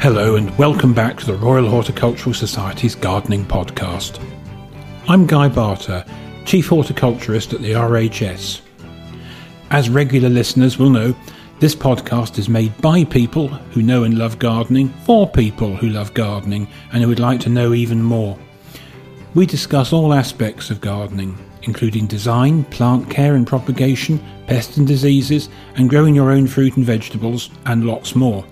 Hello, and welcome back to the Royal Horticultural Society's Gardening Podcast. I'm Guy Barter, Chief Horticulturist at the RHS. As regular listeners will know, this podcast is made by people who know and love gardening for people who love gardening and who would like to know even more. We discuss all aspects of gardening, including design, plant care and propagation, pests and diseases, and growing your own fruit and vegetables, and lots more.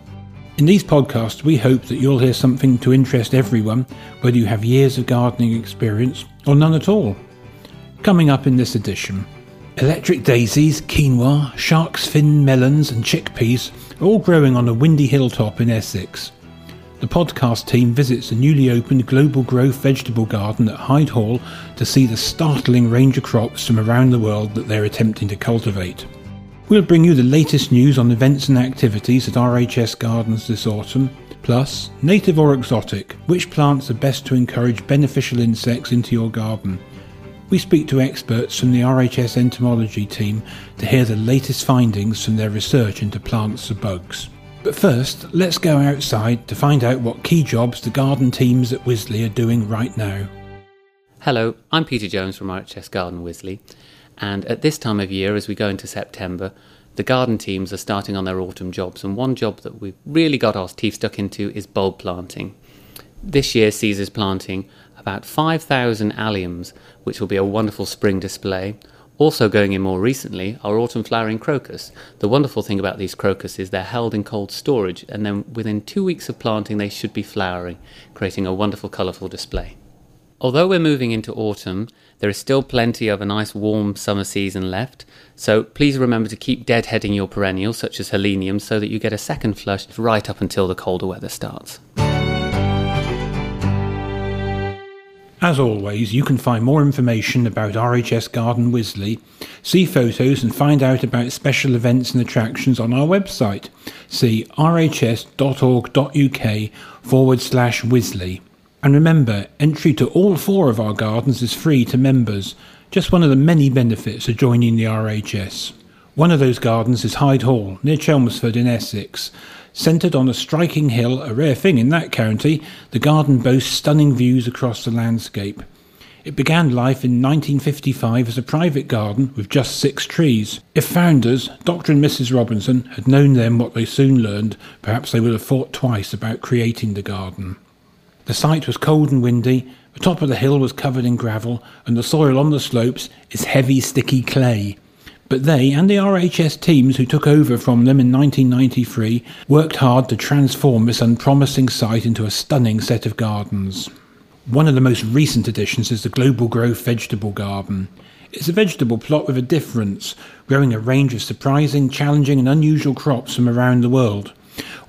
In these podcasts, we hope that you'll hear something to interest everyone, whether you have years of gardening experience or none at all. Coming up in this edition, electric daisies, quinoa, shark's fin melons, and chickpeas are all growing on a windy hilltop in Essex. The podcast team visits the newly opened Global Growth Vegetable Garden at Hyde Hall to see the startling range of crops from around the world that they're attempting to cultivate. We'll bring you the latest news on events and activities at RHS Gardens this autumn, plus native or exotic, which plants are best to encourage beneficial insects into your garden. We speak to experts from the RHS entomology team to hear the latest findings from their research into plants and bugs. But first, let's go outside to find out what key jobs the garden teams at Wisley are doing right now. Hello, I'm Peter Jones from RHS Garden Wisley, and at this time of year, as we go into September, the garden teams are starting on their autumn jobs. And one job that we've really got our teeth stuck into is bulb planting. This year sees us planting about 5,000 alliums, which will be a wonderful spring display. Also, going in more recently, our autumn flowering crocus. The wonderful thing about these crocus is they're held in cold storage, and then within two weeks of planting, they should be flowering, creating a wonderful, colourful display. Although we're moving into autumn, there is still plenty of a nice warm summer season left, so please remember to keep deadheading your perennials such as heleniums so that you get a second flush right up until the colder weather starts. As always, you can find more information about RHS Garden Wisley, see photos and find out about special events and attractions on our website. See rhs.org.uk forward slash Wisley. And remember, entry to all four of our gardens is free to members, just one of the many benefits of joining the RHS. One of those gardens is Hyde Hall, near Chelmsford in Essex. Centred on a striking hill, a rare thing in that county, the garden boasts stunning views across the landscape. It began life in 1955 as a private garden with just six trees. If founders, Dr. and Mrs. Robinson, had known then what they soon learned, perhaps they would have thought twice about creating the garden. The site was cold and windy, the top of the hill was covered in gravel, and the soil on the slopes is heavy, sticky clay. But they and the RHS teams who took over from them in 1993 worked hard to transform this unpromising site into a stunning set of gardens. One of the most recent additions is the Global Growth Vegetable Garden. It's a vegetable plot with a difference, growing a range of surprising, challenging, and unusual crops from around the world.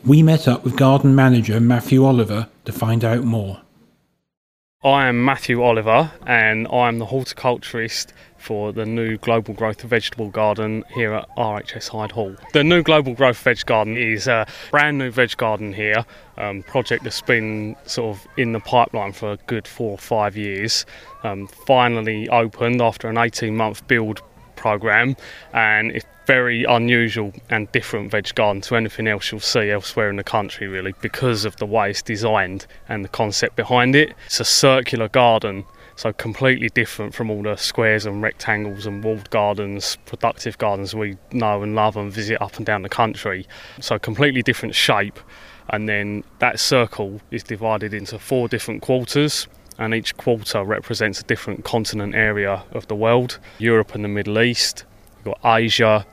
We met up with garden manager Matthew Oliver to find out more. I am Matthew Oliver and I'm the horticulturist for the new Global Growth Vegetable Garden here at RHS Hyde Hall. The new Global Growth Veg Garden is a brand new veg garden here, um, project that's been sort of in the pipeline for a good four or five years. Um, finally opened after an 18 month build program and it's very unusual and different veg garden to anything else you'll see elsewhere in the country really because of the way it's designed and the concept behind it. It's a circular garden So completely different from all the squares and rectangles and walled gardens, productive gardens we know and love and visit up and down the country. So completely different shape. And then that circle is divided into four different quarters and each quarter represents a different continent area of the world Europe and the Middle East, you've got Asia,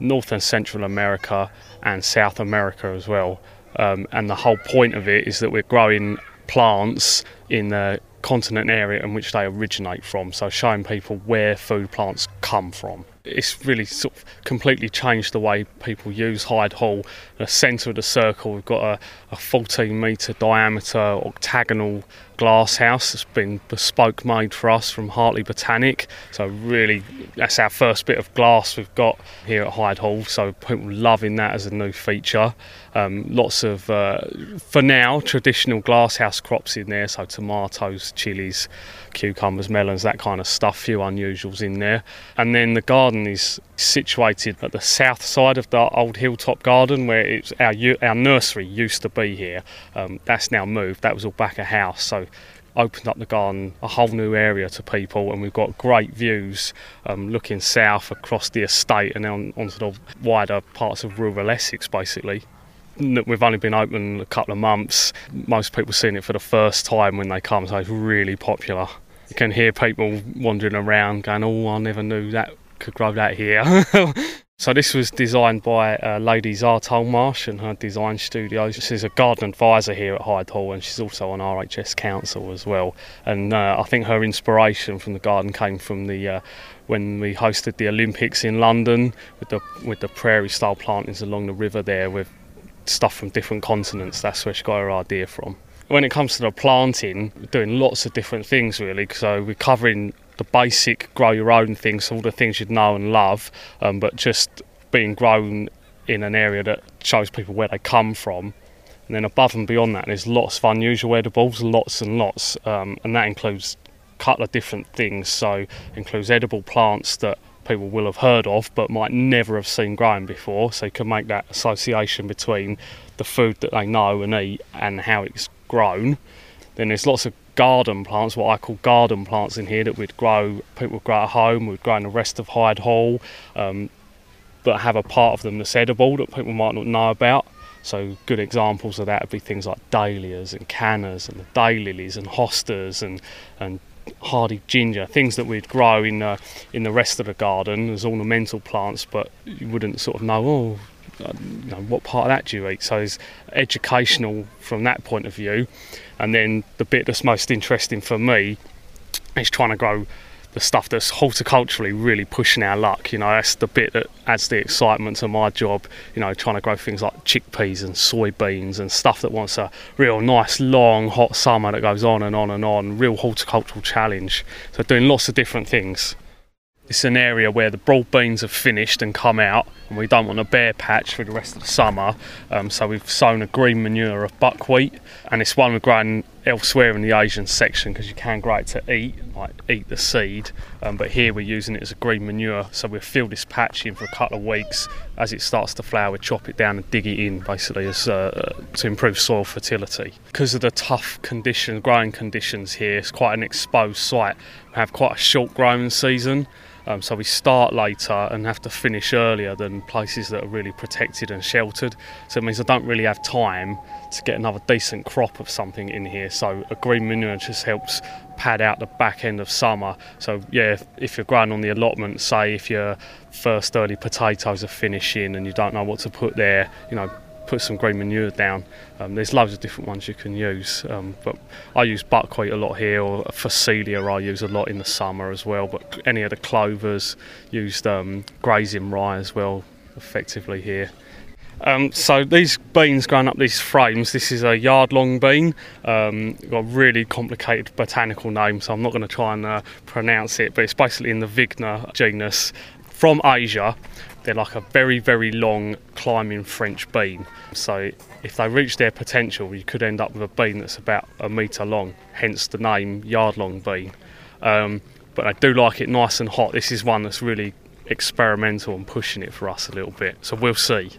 North and Central America, and South America as well. Um, and the whole point of it is that we're growing plants in the continent area in which they originate from, so showing people where food plants come from it's really sort of completely changed the way people use Hyde Hall. The centre of the circle, we've got a, a 14 metre diameter octagonal glass house that's been bespoke made for us from Hartley Botanic. So really, that's our first bit of glass we've got here at Hyde Hall. So people loving that as a new feature. Um, lots of, uh, for now, traditional glasshouse crops in there. So tomatoes, chilies, cucumbers, melons, that kind of stuff. Few unusuals in there. And then the garden is situated at the south side of the old hilltop garden where it's our our nursery used to be here. Um, that's now moved. That was all back a house. So opened up the garden a whole new area to people and we've got great views um, looking south across the estate and on, onto the wider parts of rural Essex basically we've only been open a couple of months most people seeing it for the first time when they come so it's really popular you can hear people wandering around going, "Oh, I never knew that could grow that here." so this was designed by uh, Lady Xa Tollemache and her design studio. She's a garden advisor here at Hyde Hall, and she's also on RHS Council as well. And uh, I think her inspiration from the garden came from the uh, when we hosted the Olympics in London with the with the prairie style plantings along the river there with stuff from different continents. That's where she got her idea from when it comes to the planting, we're doing lots of different things really. So we're covering the basic grow your own things, all the things you'd know and love, um, but just being grown in an area that shows people where they come from. And then above and beyond that, there's lots of unusual edibles, lots and lots, um, and that includes a couple of different things. So includes edible plants that people will have heard of but might never have seen growing before. So you can make that association between the food that they know and eat and how it's grown. Then there's lots of garden plants, what I call garden plants in here that we'd grow, people would grow at home, we'd grow in the rest of Hyde Hall, um, but have a part of them that's edible that people might not know about. So good examples of that would be things like dahlias and cannas and the daylilies and hostas and, and hardy ginger, things that we'd grow in uh, in the rest of the garden as ornamental plants, but you wouldn't sort of know, oh, Uh, you know, what part of that do you eat? So it's educational from that point of view. And then the bit that's most interesting for me is trying to grow the stuff that's horticulturally really pushing our luck. You know, that's the bit that adds the excitement to my job. You know, trying to grow things like chickpeas and soybeans and stuff that wants a real nice long hot summer that goes on and on and on. Real horticultural challenge. So doing lots of different things. It's an area where the broad beans have finished and come out, and we don't want a bare patch for the rest of the summer. Um, so we've sown a green manure of buckwheat, and it's one we're growing elsewhere in the Asian section because you can grow it to eat, like eat the seed. Um, but here we're using it as a green manure, so we'll fill this patch in for a couple of weeks. As it starts to flower, we chop it down and dig it in, basically, as uh, to improve soil fertility. Because of the tough conditions, growing conditions here, it's quite an exposed site. Have quite a short growing season. Um, so we start later and have to finish earlier than places that are really protected and sheltered. So it means I don't really have time to get another decent crop of something in here. So a green manure just helps pad out the back end of summer. So yeah, if, if you're growing on the allotment, say if your first early potatoes are finishing and you don't know what to put there, you know, put some green manure down. Um, there's loads of different ones you can use, um, but I use buckwheat a lot here, or phacelia I use a lot in the summer as well. But any of the clovers used um, grazing rye as well, effectively here. Um, so these beans growing up these frames, this is a yard-long bean. Um, got a really complicated botanical name, so I'm not going to try and uh, pronounce it. But it's basically in the Vigna genus from Asia. They're like a very, very long climbing French bean. So if they reach their potential, you could end up with a bean that's about a metre long, hence the name yard long bean. Um, but I do like it nice and hot. This is one that's really experimental and pushing it for us a little bit. So we'll see.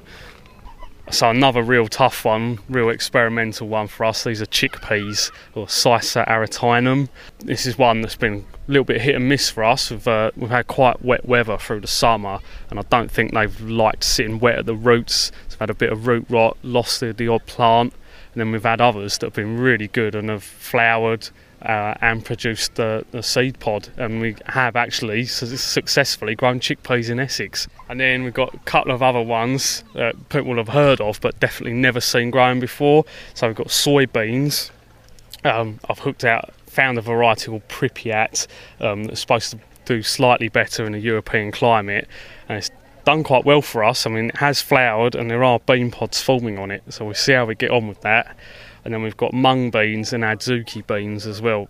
So another real tough one, real experimental one for us. These are chickpeas or Cicer arietinum. This is one that's been little bit hit and miss for us. We've, uh, we've had quite wet weather through the summer, and I don't think they've liked sitting wet at the roots. So we've had a bit of root rot, lost the, the odd plant, and then we've had others that have been really good and have flowered uh, and produced the, the, seed pod. And we have actually successfully grown chickpeas in Essex. And then we've got a couple of other ones that people have heard of, but definitely never seen growing before. So we've got soybeans. Um, I've hooked out, found a variety called Pripyat um, that's supposed to do slightly better in a European climate, and it's done quite well for us. I mean, it has flowered and there are bean pods forming on it, so we'll see how we get on with that and then we've got mung beans and adzuki beans as well.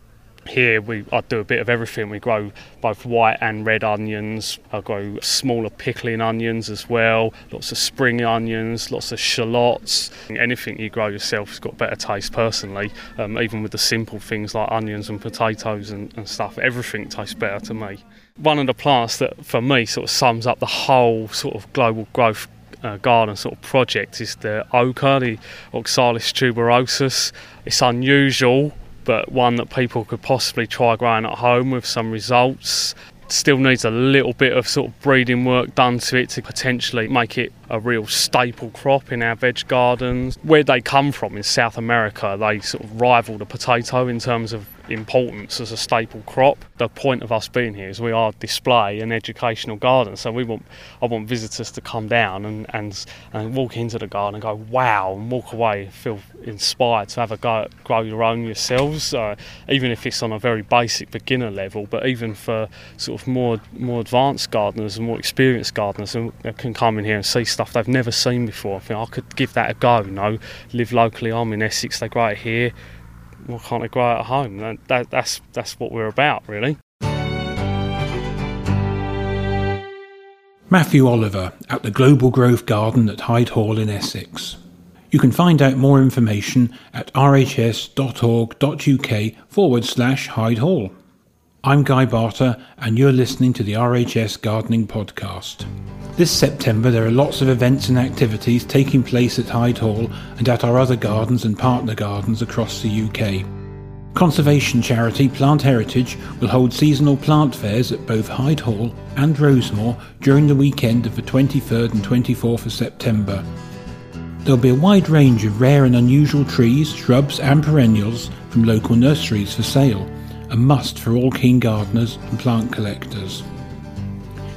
Here we I do a bit of everything. We grow both white and red onions. I grow smaller pickling onions as well. Lots of spring onions, lots of shallots. Anything you grow yourself has got better taste personally. Um, even with the simple things like onions and potatoes and, and stuff, everything tastes better to me. One of the plants that for me sort of sums up the whole sort of global growth uh, garden sort of project is the oca, the Oxalis tuberosus. It's unusual, but one that people could possibly try growing at home with some results. Still needs a little bit of sort of breeding work done to it to potentially make it a real staple crop in our veg gardens. Where they come from in South America, they sort of rival the potato in terms of importance as a staple crop. The point of us being here is we are display an educational garden. So we want I want visitors to come down and, and, and walk into the garden and go wow and walk away feel inspired to have a go grow your own yourselves. Uh, even if it's on a very basic beginner level, but even for sort of more more advanced gardeners and more experienced gardeners who can come in here and see stuff they've never seen before. I think I could give that a go. You know, live locally. I'm in Essex. They grow it here why can't I grow it at home? That, that, that's that's what we're about, really. Matthew Oliver at the Global Growth Garden at Hyde Hall in Essex. You can find out more information at rhs.org.uk forward slash Hyde Hall. I'm Guy Barter, and you're listening to the RHS Gardening Podcast. This September, there are lots of events and activities taking place at Hyde Hall and at our other gardens and partner gardens across the UK. Conservation charity Plant Heritage will hold seasonal plant fairs at both Hyde Hall and Rosemoor during the weekend of the 23rd and 24th of September. There'll be a wide range of rare and unusual trees, shrubs, and perennials from local nurseries for sale, a must for all keen gardeners and plant collectors.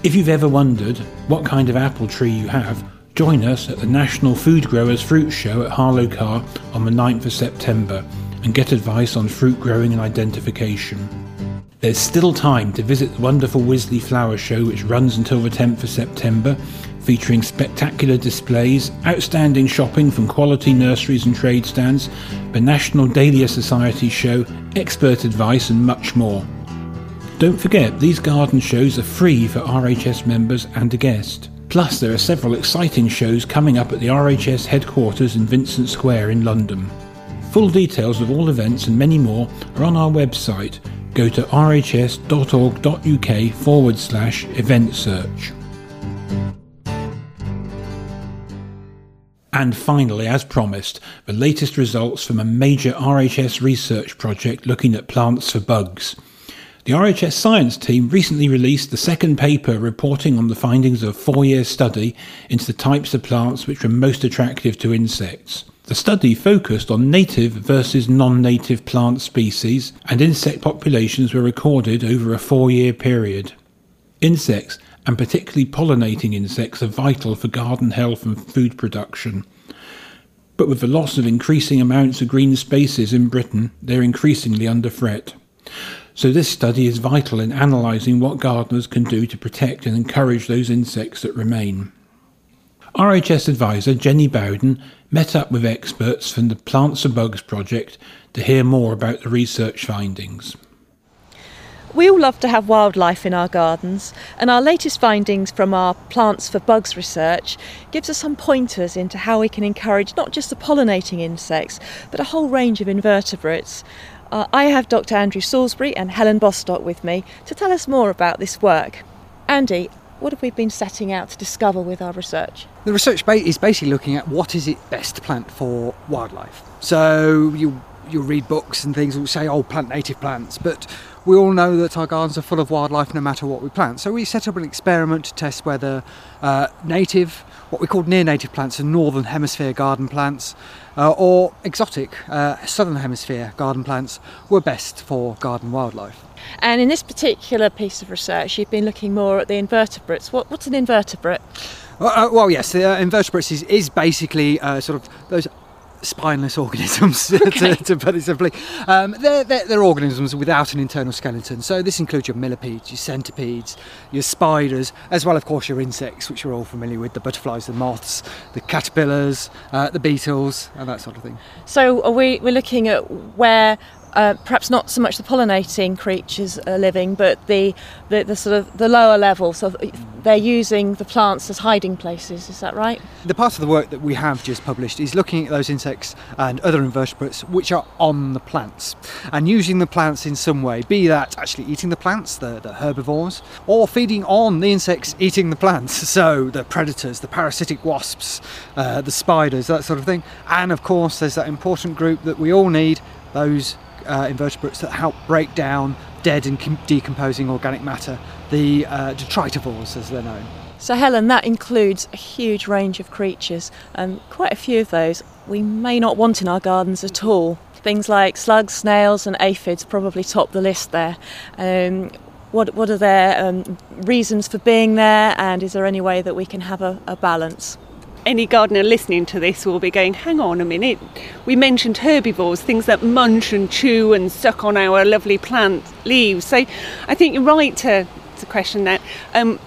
If you've ever wondered what kind of apple tree you have, join us at the National Food Growers Fruit Show at Harlow Carr on the 9th of September and get advice on fruit growing and identification. There's still time to visit the wonderful Wisley Flower Show, which runs until the 10th of September, featuring spectacular displays, outstanding shopping from quality nurseries and trade stands, the National Dahlia Society Show, expert advice, and much more. Don't forget, these garden shows are free for RHS members and a guest. Plus, there are several exciting shows coming up at the RHS headquarters in Vincent Square in London. Full details of all events and many more are on our website. Go to rhs.org.uk forward slash event search. And finally, as promised, the latest results from a major RHS research project looking at plants for bugs. The RHS science team recently released the second paper reporting on the findings of a four year study into the types of plants which were most attractive to insects. The study focused on native versus non native plant species, and insect populations were recorded over a four year period. Insects, and particularly pollinating insects, are vital for garden health and food production. But with the loss of increasing amounts of green spaces in Britain, they're increasingly under threat. So, this study is vital in analysing what gardeners can do to protect and encourage those insects that remain. RHS advisor Jenny Bowden met up with experts from the Plants for Bugs project to hear more about the research findings. We all love to have wildlife in our gardens, and our latest findings from our Plants for Bugs research gives us some pointers into how we can encourage not just the pollinating insects, but a whole range of invertebrates. Uh, I have Dr. Andrew Salisbury and Helen Bostock with me to tell us more about this work. Andy, what have we been setting out to discover with our research? The research is basically looking at what is it best to plant for wildlife. So you you'll read books and things which say, oh, plant native plants, but we all know that our gardens are full of wildlife no matter what we plant. So we set up an experiment to test whether uh, native, what we call near native plants, and northern hemisphere garden plants, uh, or exotic uh, southern hemisphere garden plants were best for garden wildlife. And in this particular piece of research, you've been looking more at the invertebrates. What, what's an invertebrate? Uh, well, yes, the uh, invertebrates is, is basically uh, sort of those spineless organisms, okay. to, to, put it simply. Um, they're, they're, they're, organisms without an internal skeleton. So this includes your millipedes, your centipedes, your spiders, as well, of course, your insects, which you're all familiar with the butterflies, the moths, the caterpillars, uh, the beetles, and that sort of thing. So are we, we're looking at where uh, perhaps not so much the pollinating creatures are living, but the, the, the, sort of the lower level. So they're using the plants as hiding places. Is that right? The part of the work that we have just published is looking at those insects and other invertebrates which are on the plants and using the plants in some way. Be that actually eating the plants, the, the herbivores, or feeding on the insects eating the plants. So the predators, the parasitic wasps, uh, the spiders, that sort of thing. And of course, there's that important group that we all need those uh, invertebrates that help break down dead and com- decomposing organic matter, the uh, detritivores as they're known. So, Helen, that includes a huge range of creatures, and quite a few of those we may not want in our gardens at all. Things like slugs, snails, and aphids probably top the list there. Um, what, what are their um, reasons for being there, and is there any way that we can have a, a balance? Any gardener listening to this will be going, hang on a minute, we mentioned herbivores, things that munch and chew and suck on our lovely plant leaves. So I think you're right to, to question that. Um,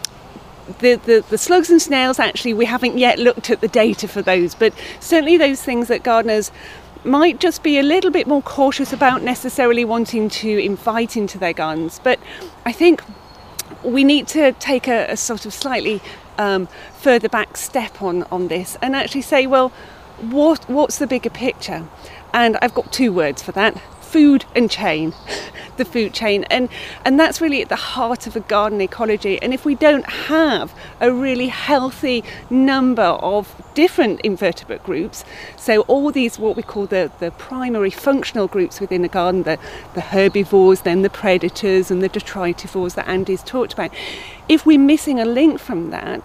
the, the, the, slugs and snails, actually, we haven't yet looked at the data for those, but certainly those things that gardeners might just be a little bit more cautious about necessarily wanting to invite into their gardens. But I think we need to take a, a sort of slightly um, further back step on, on this and actually say, well, what, what's the bigger picture? And I've got two words for that food and chain, the food chain. And, and that's really at the heart of a garden ecology. And if we don't have a really healthy number of different invertebrate groups, so all these what we call the, the primary functional groups within a garden, the, the herbivores, then the predators and the detritivores that Andy's talked about, if we're missing a link from that,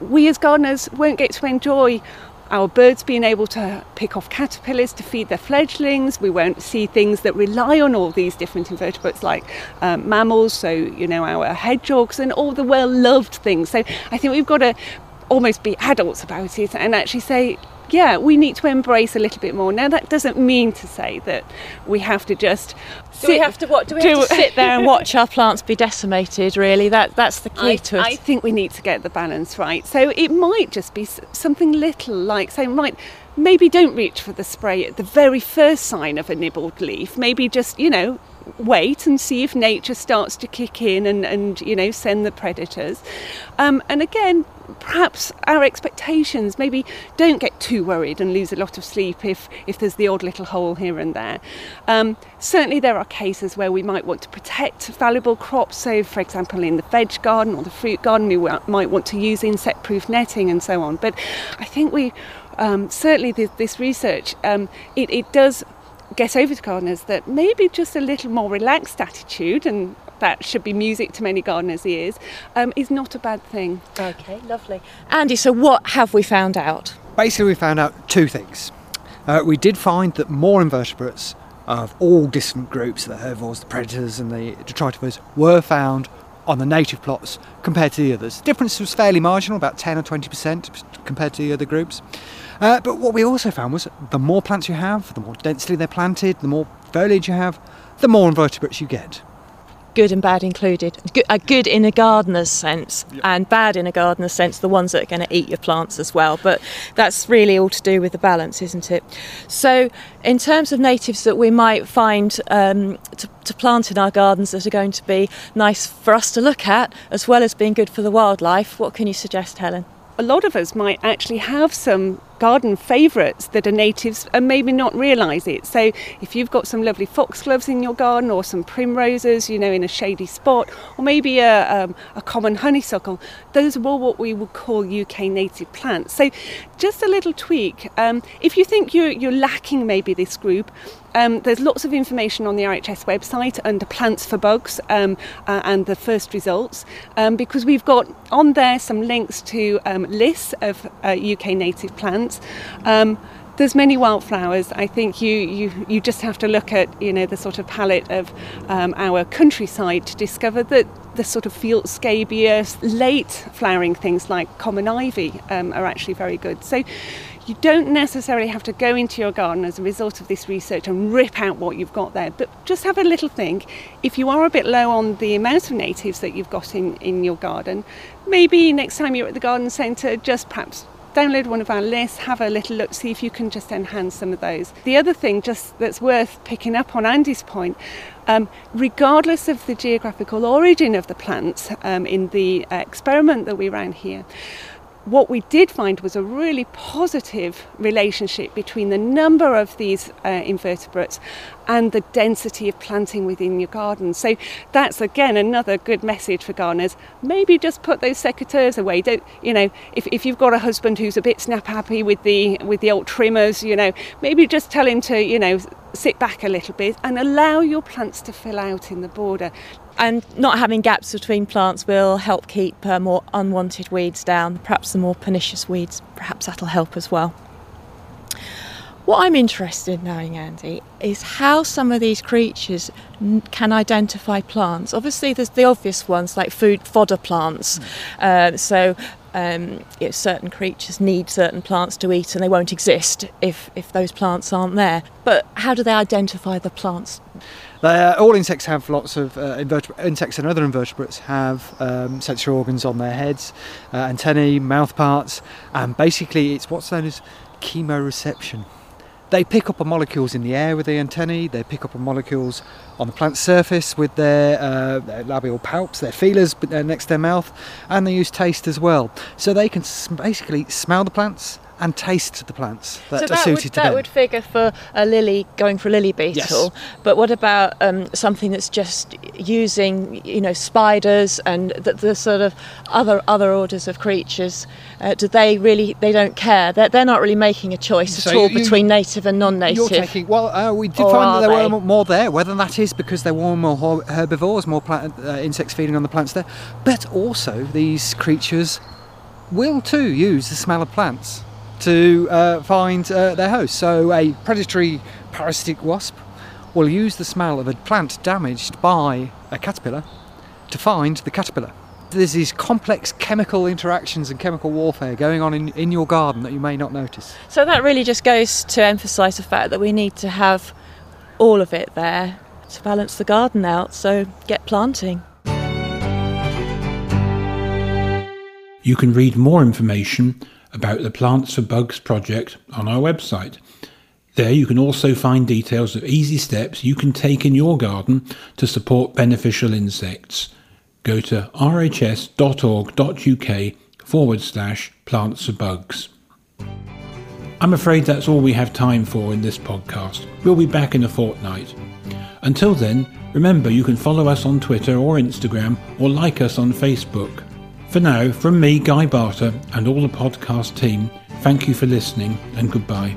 we as gardeners won't get to enjoy our birds being able to pick off caterpillars to feed their fledglings. We won't see things that rely on all these different invertebrates like um, mammals, so you know our hedgehogs and all the well-loved things. So I think we've got to almost be adults about it and actually say yeah, we need to embrace a little bit more. Now, that doesn't mean to say that we have to just. Do we have to what? Do we have to sit there and watch our plants be decimated? Really, that that's the key I, to it. I think we need to get the balance right. So it might just be something little like saying, right, maybe don't reach for the spray at the very first sign of a nibbled leaf. Maybe just you know wait and see if nature starts to kick in and, and you know send the predators. Um, and again perhaps our expectations maybe don't get too worried and lose a lot of sleep if if there's the odd little hole here and there. Um, certainly there are cases where we might want to protect valuable crops. So for example in the veg garden or the fruit garden we might want to use insect proof netting and so on. But I think we um, certainly this, this research um, it, it does get over to gardeners that maybe just a little more relaxed attitude and that should be music to many gardeners' ears um, is not a bad thing. Okay, lovely. Andy, so what have we found out? Basically, we found out two things. Uh, we did find that more invertebrates of all different groups, the herbivores, the predators, and the detritivores, were found on the native plots compared to the others. The difference was fairly marginal, about 10 or 20% compared to the other groups. Uh, but what we also found was the more plants you have, the more densely they're planted, the more foliage you have, the more invertebrates you get. Good and bad included. Good, uh, good in a gardener's sense, yep. and bad in a gardener's sense, the ones that are going to eat your plants as well. But that's really all to do with the balance, isn't it? So, in terms of natives that we might find um, to, to plant in our gardens that are going to be nice for us to look at, as well as being good for the wildlife, what can you suggest, Helen? a lot of us might actually have some garden favourites that are natives and maybe not realise it. So if you've got some lovely foxgloves in your garden or some primroses, you know, in a shady spot, or maybe a, um, a common honeysuckle, those are all what we would call UK native plants. So just a little tweak. Um, if you think you're, you're lacking maybe this group, um, there's lots of information on the RHS website under plants for bugs um, uh, and the first results um, because we've got on there some links to um, lists of uh, UK native plants. Um, there's many wildflowers. I think you, you, you just have to look at you know the sort of palette of um, our countryside to discover that the sort of field scabious, late flowering things like common ivy um, are actually very good. So you don't necessarily have to go into your garden as a result of this research and rip out what you've got there, but just have a little think. If you are a bit low on the amount of natives that you've got in, in your garden, maybe next time you're at the garden centre, just perhaps download one of our lists, have a little look, see if you can just enhance some of those. The other thing, just that's worth picking up on Andy's point, um, regardless of the geographical origin of the plants um, in the uh, experiment that we ran here, what we did find was a really positive relationship between the number of these uh, invertebrates and the density of planting within your garden. So that's again another good message for gardeners. Maybe just put those secateurs away. Don't you know if, if you've got a husband who's a bit snap happy with the with the old trimmers, you know, maybe just tell him to, you know, sit back a little bit and allow your plants to fill out in the border and not having gaps between plants will help keep uh, more unwanted weeds down, perhaps the more pernicious weeds, perhaps that'll help as well. What I'm interested in knowing, Andy, is how some of these creatures n- can identify plants. Obviously, there's the obvious ones like food fodder plants. Mm. Uh, so, um, you know, certain creatures need certain plants to eat, and they won't exist if if those plants aren't there. But how do they identify the plants? Uh, all insects have lots of uh, insects and other invertebrates have um, sensory organs on their heads, uh, antennae, mouth parts, and basically it's what's known as chemoreception. They pick up on molecules in the air with the antennae. They pick up on molecules on the plant surface with their, uh, their labial palps, their feelers next to their mouth, and they use taste as well. So they can basically smell the plants and taste the plants that, so that are suited would, to that them. would figure for a lily going for a lily beetle. Yes. But what about um, something that's just using, you know, spiders and the, the sort of other other orders of creatures? Uh, do they really? They don't care. They're, they're not really making a choice So at all you- between native and non-native. You're taking well. Uh, we did find that there they? were more there. Whether that is because there were more herbivores, more plant, uh, insects feeding on the plants there, but also these creatures will too use the smell of plants to uh, find uh, their host. So a predatory parasitic wasp will use the smell of a plant damaged by a caterpillar to find the caterpillar. There's these complex chemical interactions and chemical warfare going on in, in your garden that you may not notice. So that really just goes to emphasise the fact that we need to have all of it there to balance the garden out. So get planting. You can read more information about the Plants for Bugs project on our website. There you can also find details of easy steps you can take in your garden to support beneficial insects. Go to rhs.org.uk forward slash plants for bugs. I'm afraid that's all we have time for in this podcast. We'll be back in a fortnight. Until then, remember you can follow us on Twitter or Instagram or like us on Facebook. For now, from me, Guy Barter, and all the podcast team, thank you for listening and goodbye.